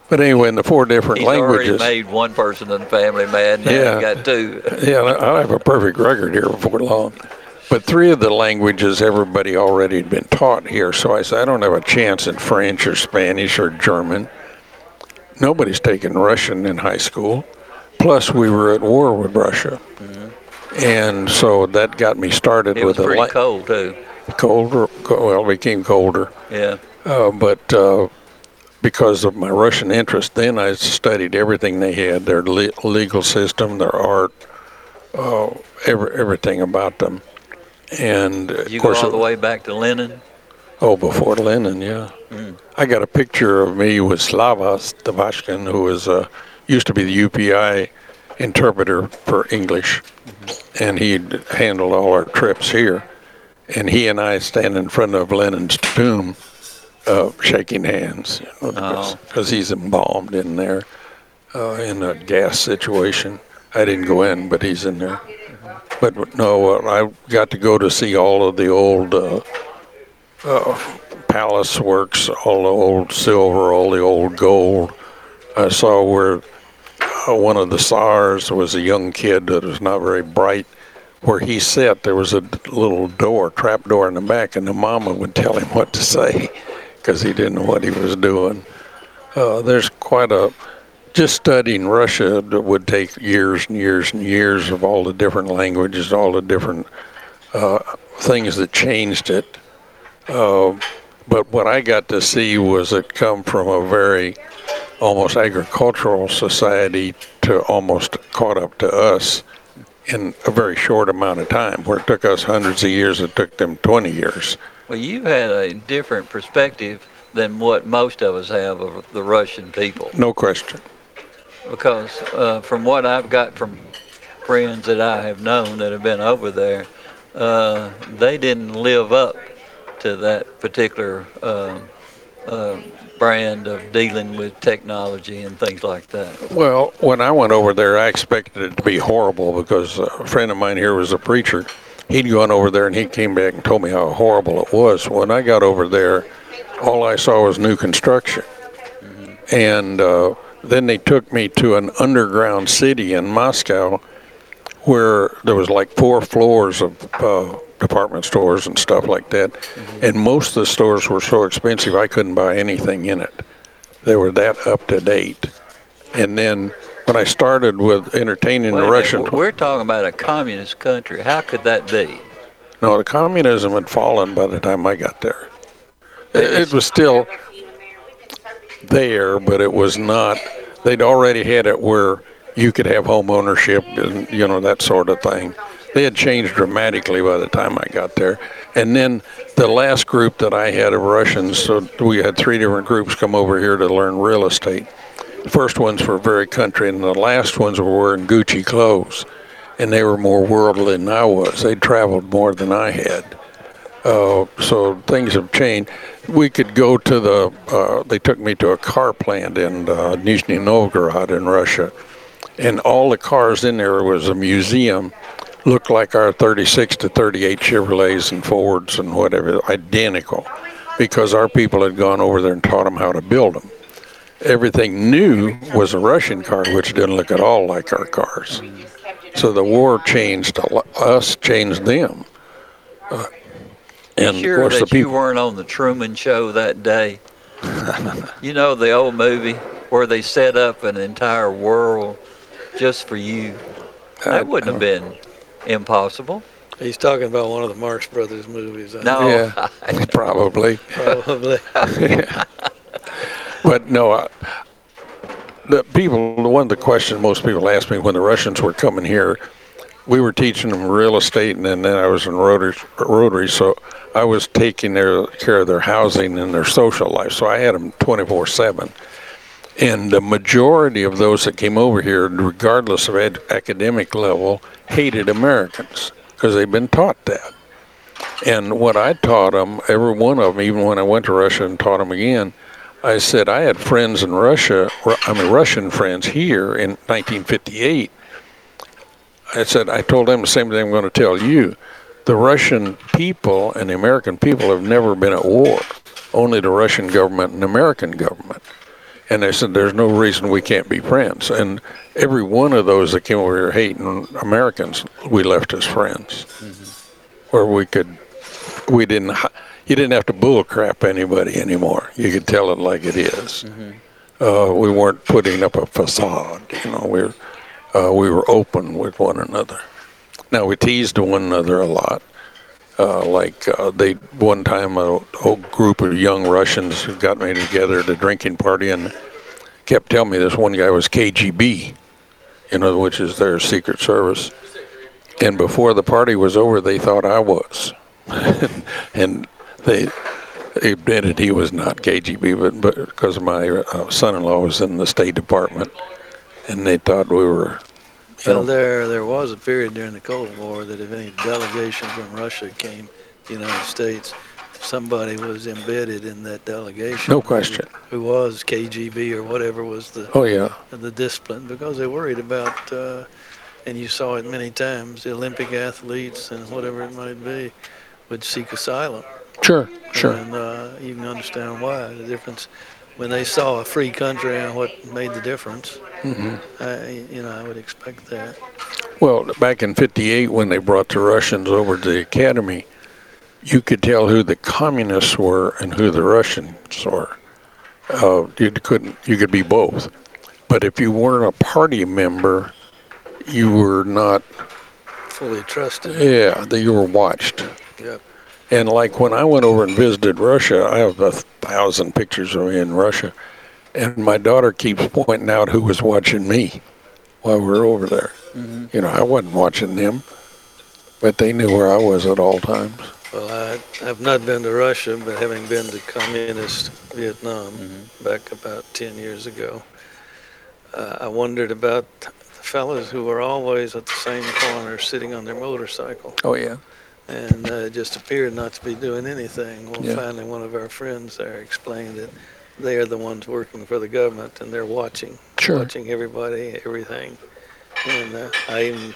but anyway, in the four different He's already languages. made one person in the family mad. Yeah. got two. Yeah, I have a perfect record here before long. But three of the languages everybody already had been taught here, so I said I don't have a chance in French or Spanish or German. Nobody's taken Russian in high school. Plus, we were at war with Russia, and so that got me started It was with a pretty la- cold too. colder. Well, it became colder. Yeah. Uh, but uh, because of my Russian interest, then I studied everything they had their le- legal system, their art, uh, every, everything about them. And of You go course, all the way back to Lenin. oh, before Lenin, yeah. Mm. I got a picture of me with Slava Stavashkin, who was uh, used to be the UPI interpreter for English, and he'd handled all our trips here. And he and I stand in front of Lenin's tomb, uh, shaking hands, know, because he's embalmed in there uh, in a gas situation. I didn't go in, but he's in there. But no, uh, I got to go to see all of the old uh, uh, palace works, all the old silver, all the old gold. I saw where uh, one of the tsars was a young kid that was not very bright. Where he sat, there was a little door, trap door in the back, and the mama would tell him what to say because he didn't know what he was doing. Uh, there's quite a just studying Russia would take years and years and years of all the different languages, all the different uh, things that changed it. Uh, but what I got to see was it come from a very almost agricultural society to almost caught up to us in a very short amount of time. Where it took us hundreds of years, it took them 20 years. Well, you had a different perspective than what most of us have of the Russian people. No question. Because uh, from what I've got from friends that I have known that have been over there, uh, they didn't live up to that particular uh, uh, brand of dealing with technology and things like that. Well, when I went over there, I expected it to be horrible because a friend of mine here was a preacher. He'd gone over there and he came back and told me how horrible it was. When I got over there, all I saw was new construction. And uh, then they took me to an underground city in Moscow where there was like four floors of uh, department stores and stuff like that. Mm-hmm. And most of the stores were so expensive I couldn't buy anything in it. They were that up to date. And then when I started with entertaining Wait the Russians, We're talking about a communist country. How could that be? no, the communism had fallen by the time I got there. It, it was still there, but it was not. They'd already had it where you could have home ownership and you know that sort of thing. They had changed dramatically by the time I got there. And then the last group that I had of Russians, so we had three different groups come over here to learn real estate. The first ones were very country, and the last ones were wearing Gucci clothes, and they were more worldly than I was. They traveled more than I had. Uh, so things have changed. We could go to the. Uh, they took me to a car plant in uh, Nizhny Novgorod in Russia, and all the cars in there was a museum. Looked like our 36 to 38 Chevrolets and Fords and whatever, identical, because our people had gone over there and taught them how to build them. Everything new was a Russian car, which didn't look at all like our cars. So the war changed us, changed them. Uh, and sure of course, that the people, you weren't on the Truman Show that day. you know the old movie where they set up an entire world just for you. That wouldn't have been impossible. He's talking about one of the Marx Brothers movies. no, yeah, probably. Probably. yeah. But no, I, the people. One of the questions most people ask me when the Russians were coming here, we were teaching them real estate, and then, then I was in Rotary, Rotary, so I was taking their care of their housing and their social life. So I had them 24/7. And the majority of those that came over here, regardless of ed- academic level, hated Americans because they'd been taught that. And what I taught them, every one of them, even when I went to Russia and taught them again, I said I had friends in Russia, I mean Russian friends here in 1958. I said I told them the same thing I'm going to tell you. The Russian people and the American people have never been at war. Only the Russian government and American government. And they said, there's no reason we can't be friends. And every one of those that came over here hating Americans, we left as friends. Mm-hmm. Where we could, we didn't, you didn't have to bull crap anybody anymore. You could tell it like it is. Mm-hmm. Uh, we weren't putting up a facade. You know, we were, uh, we were open with one another. Now we teased one another a lot. Uh, like uh, they one time a whole group of young Russians got me together at a drinking party and kept telling me this one guy was KGB, you know, which is their secret service. And before the party was over, they thought I was, and they admitted he was not KGB, but, but because my uh, son-in-law was in the State Department, and they thought we were well, there there was a period during the Cold War that if any delegation from Russia came to the United States, somebody was embedded in that delegation. No question. Who, who was KGB or whatever was the oh yeah the discipline because they worried about uh, and you saw it many times the Olympic athletes and whatever it might be would seek asylum. Sure, sure. And uh, you can understand why the difference when they saw a free country and what made the difference. Mm-hmm. I, you know, I would expect that. Well, back in '58, when they brought the Russians over to the academy, you could tell who the communists were and who the Russians were. Uh, you couldn't. You could be both. But if you weren't a party member, you were not fully trusted. Yeah, that you were watched. Yep. And like when I went over and visited Russia, I have a thousand pictures of me in Russia, and my daughter keeps pointing out who was watching me while we were over there. Mm-hmm. You know, I wasn't watching them, but they knew where I was at all times. Well, I have not been to Russia, but having been to communist Vietnam mm-hmm. back about 10 years ago, uh, I wondered about the fellows who were always at the same corner sitting on their motorcycle. Oh, yeah and uh, just appeared not to be doing anything. Well, yeah. finally, one of our friends there explained that they are the ones working for the government, and they're watching, sure. watching everybody, everything. And uh, I even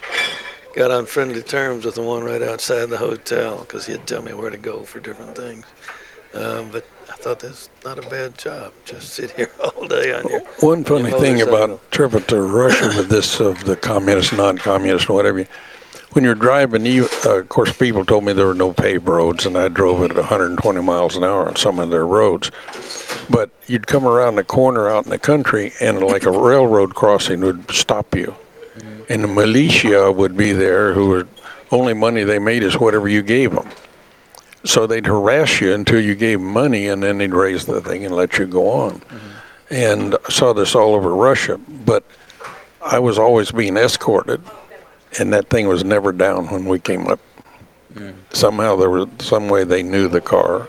got on friendly terms with the one right outside the hotel because he'd tell me where to go for different things. Uh, but I thought that's not a bad job. Just sit here all day on your. One funny your thing about tripping to Russia with this of the communist, non-communist, whatever when you're driving, you, uh, of course, people told me there were no paved roads, and I drove at 120 miles an hour on some of their roads. But you'd come around the corner out in the country, and like a railroad crossing would stop you, mm-hmm. and the militia would be there, who were only money they made is whatever you gave them. so they'd harass you until you gave money, and then they'd raise the thing and let you go on. And I saw this all over Russia, but I was always being escorted, and that thing was never down when we came up. Somehow there was some way they knew the car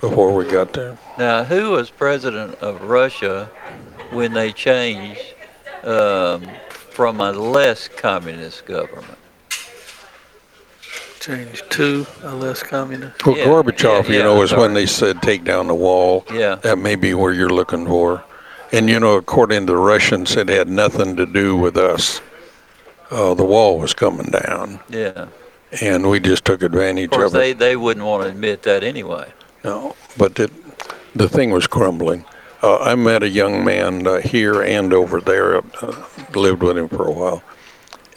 before we got there. Now, who was president of Russia when they changed um, from a less communist government? Changed to a less communist. Well, Yeah, Gorbachev, yeah, you know, yeah, was when they said take down the wall. Yeah. That may be where you're looking for. And, you know, according to the Russians, it had nothing to do with us. Uh, the wall was coming down, Yeah. and we just took advantage Of course, of it. they, they wouldn't want to admit that anyway. No, but it, the thing was crumbling. Uh, I met a young man uh, here and over there, uh, lived with him for a while.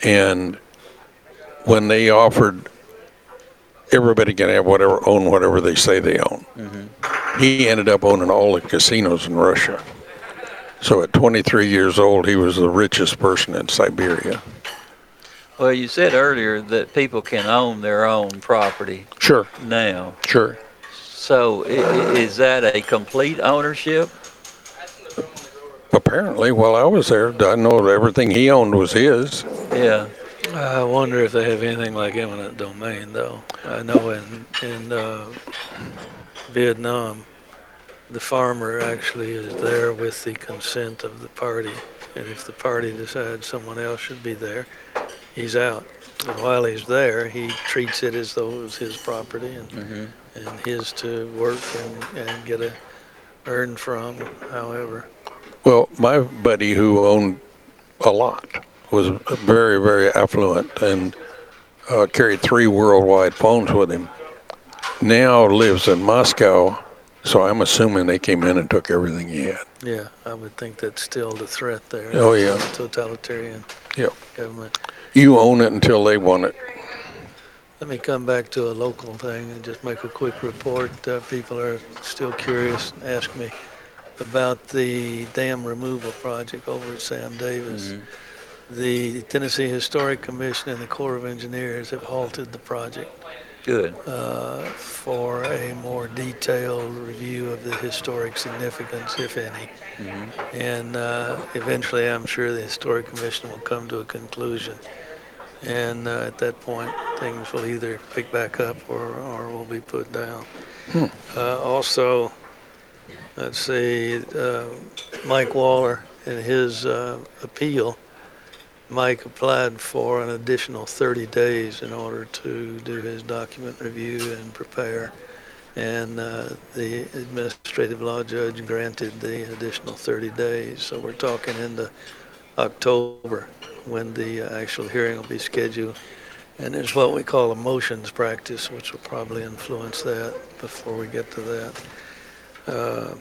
And when they offered everybody can have whatever, own whatever they say they own, he ended up owning all the casinos in Russia. So at 23 years old, he was the richest person in Siberia. Well, you said earlier that people can own their own property Sure, now. sure. So i- i- is that a complete ownership? Apparently, while I was there, I know everything he owned was his. Yeah. I wonder if they have anything like eminent domain, though. I know in in uh, Vietnam, the farmer actually is there with the consent of the party, and if the party decides someone else should be there, he's out. And while he's there, he treats it as though it was his property and and his to work and, and get a earn from. However, Well, my buddy who owned a lot was very, very affluent and uh, carried three worldwide phones with him. Now lives in Moscow, so I'm assuming they came in and took everything he had. yeah, I would think that's still the threat there. Oh, yeah. Totalitarian government. You own it until they want it. Let me come back to a local thing and just make a quick report. Uh, people are still curious, and ask me about the dam removal project over at Sam Davis. The Tennessee Historic Commission and the Corps of Engineers have halted the project Good. uh, for a more detailed review of the historic significance, if any. And uh, eventually, I'm sure the Historic Commission will come to a conclusion. And uh, at that point, things will either pick back up or, or will be put down. Uh, also, let's see, uh, Mike Waller in his uh, appeal, Mike applied for an additional 30 days in order to do his document review and prepare. And uh, the administrative law judge granted the additional 30 days. So we're talking into October when the uh, actual hearing will be scheduled. And there's what we call a motions practice, which will probably influence that before we get to that. Uh,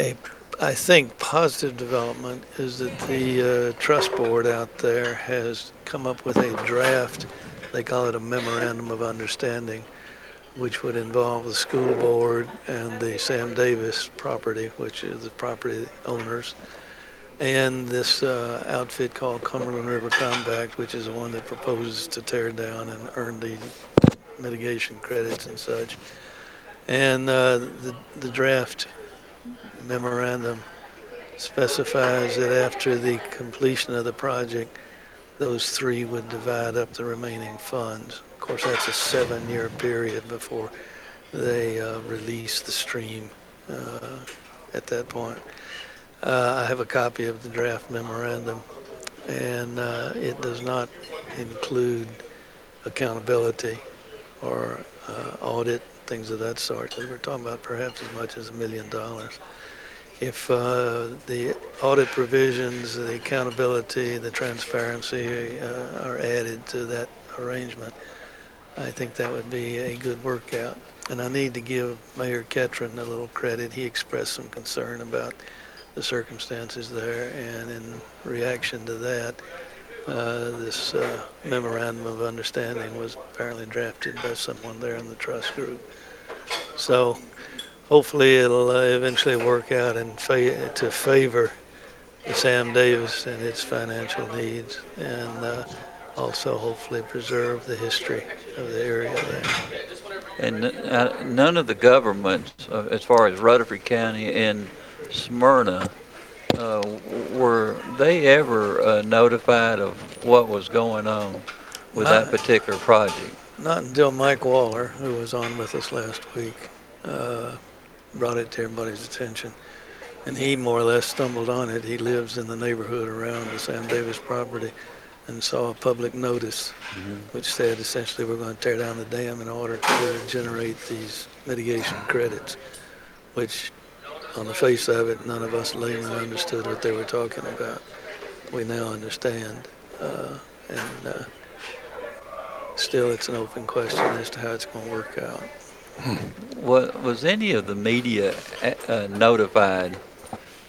a, I think positive development is that the uh, trust board out there has come up with a draft. They call it a memorandum of understanding, which would involve the school board and the Sam Davis property, which is the property owners, and this uh, outfit called Cumberland River Compact, which is the one that proposes to tear down and earn the mitigation credits and such. And uh, the, the draft memorandum specifies that after the completion of the project, those three would divide up the remaining funds. Of course, that's a seven-year period before they uh, release the stream uh, at that point. Uh, I have a copy of the draft memorandum, and uh, it does not include accountability or uh, audit, things of that sort. We're talking about perhaps as much as a million dollars. If uh, the audit provisions, the accountability, the transparency uh, are added to that arrangement, I think that would be a good workout. And I need to give Mayor Ketron a little credit. He expressed some concern about the circumstances there, and in reaction to that, uh, this uh, memorandum of understanding was apparently drafted by someone there in the trust group. So hopefully it'll uh, eventually work out in fa- to favor the Sam Davis and its financial needs. And uh, also hopefully preserve the history of the area there. And uh, none of the governments, uh, as far as Rutherford County and Smyrna, uh, were they ever uh, notified of what was going on with Not- that particular project? Not until Mike Waller, who was on with us last week, uh, brought it to everybody's attention. And he more or less stumbled on it. He lives in the neighborhood around the Sam Davis property and saw a public notice which said essentially we're going to tear down the dam in order to generate these mitigation credits, which on the face of it, none of us laymen understood what they were talking about. We now understand. Uh, and uh, still, it's an open question as to how it's going to work out. Was, was any of the media uh, notified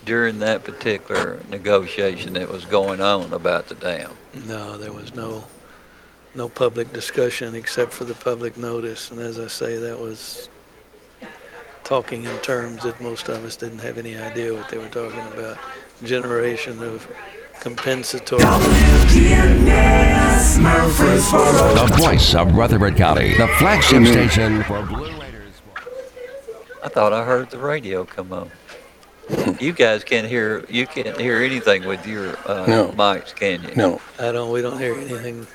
during that particular negotiation that was going on about the dam? No, there was no no public discussion except for the public notice. And as I say, that was talking in terms that most of us didn't have any idea what they were talking about. Generation of compensatory. The voice of Rutherford County, the flagship station for Blue Raiders. I thought I heard the radio come on. you guys can't hear you can't hear anything with your uh, No. mics, can you? No. I don't. We don't hear anything.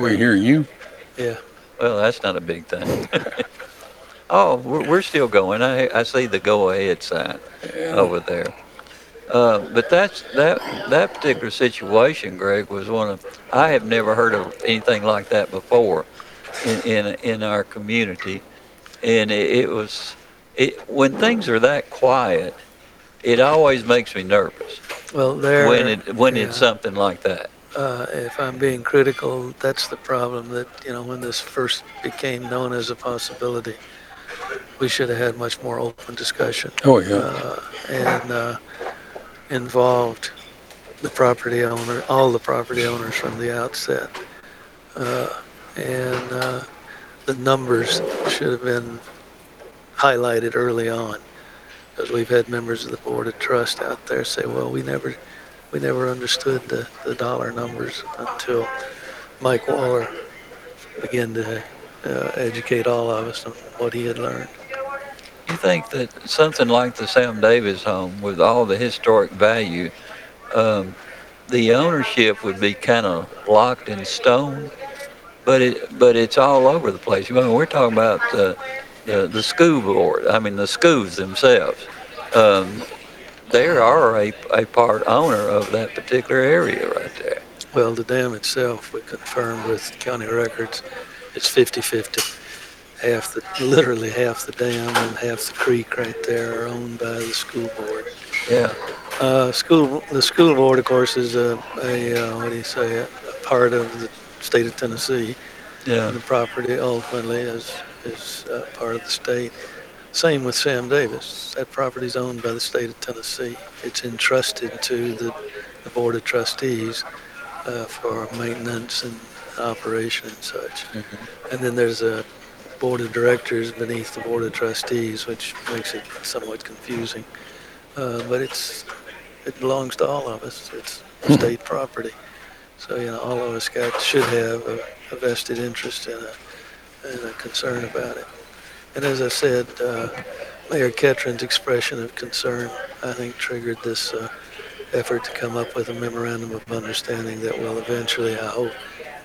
We hear you. Yeah. Well, that's not a big thing. oh, we're, we're still going. I I see the go ahead sign over there. Uh, but that's that that particular situation, Greg, was one of I have never heard of anything like that before in in, in our community, and it, it was it when things are that quiet, it always makes me nervous Well, there. when it when yeah. it's something like that. uh, if I'm being critical, that's the problem. That you know, when this first became known as a possibility, we should have had much more open discussion. Oh, yeah. Uh, and uh, involved the property owner, all the property owners from the outset, uh, and uh, the numbers should have been highlighted early on, because we've had members of the board of trust out there say, "Well, we never." we never understood the, the dollar numbers until Mike Waller began to uh, educate all of us on what he had learned. You think that something like the Sam Davis home, with all the historic value, um, the ownership would be kind of locked in stone, but it but it's all over the place. I mean, we're talking about the the, the school board. I mean, the schools themselves. Um, they are a, a part owner of that particular area right there. Well, the dam itself, we confirmed with county records, it's 50-50. Half the, literally half the dam and half the creek right there are owned by the school board. Yeah. Uh, school, the school board, of course, is a, a uh, what do you say, a, a part of the state of Tennessee. Yeah. And the property ultimately is, is uh, part of the state. Same with Sam Davis. That property is owned by the state of Tennessee. It's entrusted to the, the board of trustees uh, for maintenance and operation and such. And then there's a board of directors beneath the board of trustees, which makes it somewhat confusing. Uh, but it's it belongs to all of us. It's state property. So you know, all of us got should have a, a vested interest in a and a concern about it. And as I said, uh, Mayor Ketron's expression of concern, I think, triggered this uh, effort to come up with a memorandum of understanding that will eventually, I hope,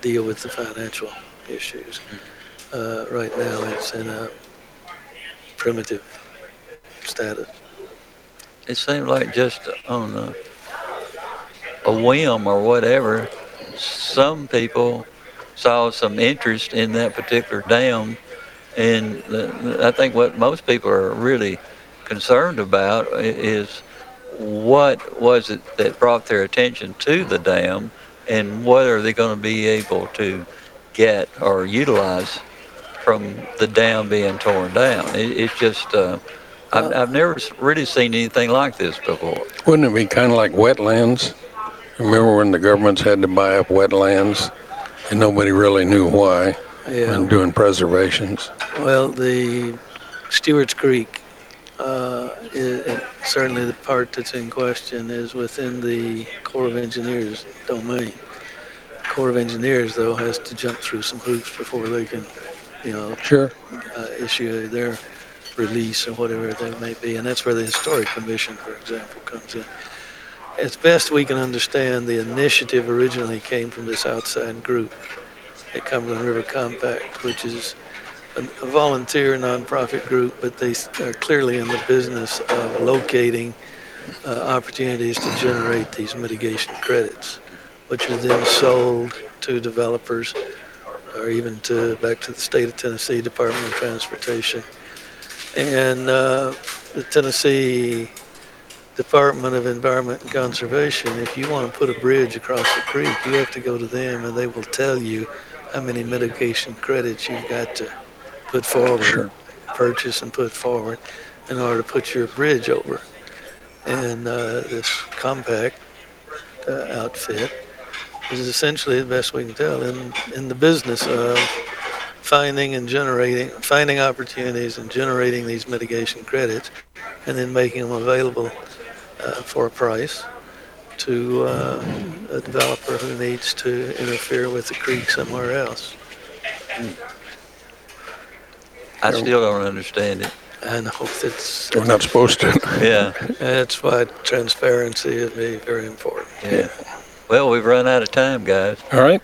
deal with the financial issues. Uh, right now, it's in a primitive status. It seemed like just on a, a whim or whatever, some people saw some interest in that particular dam. And the, I think what most people are really concerned about is what was it that brought their attention to the dam and what are they going to be able to get or utilize from the dam being torn down. It, it's just, uh, I've, I've never really seen anything like this before. Wouldn't it be kind of like wetlands? Remember when the governments had to buy up wetlands and nobody really knew why Yeah. when doing preservations? Well, the Stewart's Creek, uh, i i- certainly the part that's in question is within the Corps of Engineers domain. Corps of Engineers, though, has to jump through some hoops before they can, you know, Sure. uh, issue their release or whatever that may be. And that's where the Historic Commission, for example, comes in. As best we can understand, the initiative originally came from this outside group, the Cumberland River Compact, which is a, volunteer nonprofit group, but they are clearly in the business of locating uh, opportunities to generate these mitigation credits, which are then sold to developers or even to back to the state of Tennessee Department of Transportation. And uh, the Tennessee Department of Environment and Conservation, if you want to put a bridge across the creek, you have to go to them and they will tell you how many mitigation credits you've got to put forward, purchase and put forward in order to put your bridge over. And uh, this compact uh, outfit is essentially the best we can tell in, in the business of finding and generating, finding opportunities and generating these mitigation credits and then making them available uh, for a price to uh, a developer who needs to interfere with the creek somewhere else. I still don't understand it. And I know that's. We're not supposed to. Yeah. That's why transparency is very, very important. Yeah. Well, we've run out of time, guys. All right.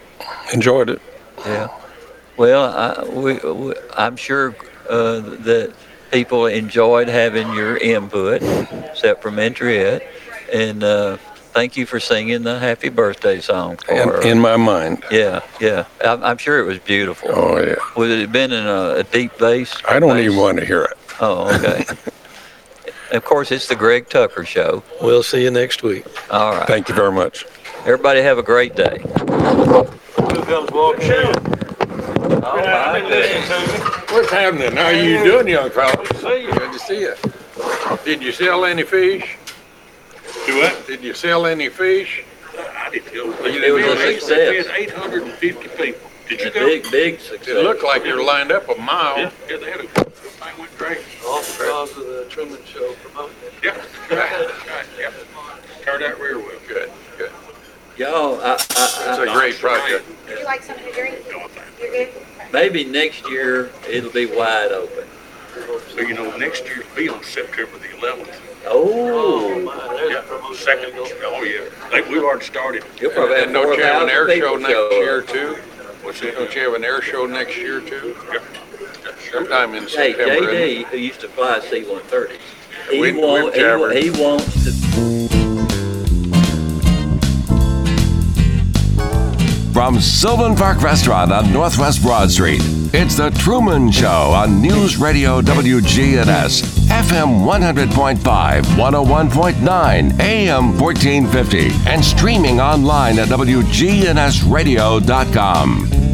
Enjoyed it. Yeah. Well, I, we, we, I'm sure uh, that people enjoyed having your input, except for Mentriette. And uh, thank you for singing the happy birthday song for In, her. in my mind. yeah, yeah. I'm, I'm sure it was beautiful. Oh, yeah. Would it have been in a, a deep bass? I don't bass? even want to hear it. Oh, okay. of course, it's the Greg Tucker Show. We'll see you next week. All right. Thank you very much. Everybody have a great day. What's happening? How are you doing, young fella? Good to see you. Did you sell any fish? Do what? Did you sell any fish? I didn't tell It was a success. Eight hundred and fifty people. Did you go? big, big success. It looked like you were lined up a mile. Yeah, yeah, they had a, everything went great. All because of the Truman Show promoting it. Yeah, right, right, yeah. Turned out real well. Good, good. Y'all, I, I, It's I, a great project. Would you like something to drink? You're good? maybe next year it'll be wide open. So, you know, next year's be on September the eleventh. Oh, Yeah, second, oh, yeah. They, we've already started. you'll probably have And don't you have an 4,000 air people show next show up. year too? What's that? Don't you have an air show next year too? Yeah. Sometime in Hey, September. isn't it? JD, who used to fly C-130s, he, We- want, we've he, wa- jabbered. he wants to From Sylvan Park Restaurant on Northwest Broad Street, it's The Truman Show on News Radio WGNS, FM 100.5, 101.9, AM 1450, and streaming online at WGNSradio.com.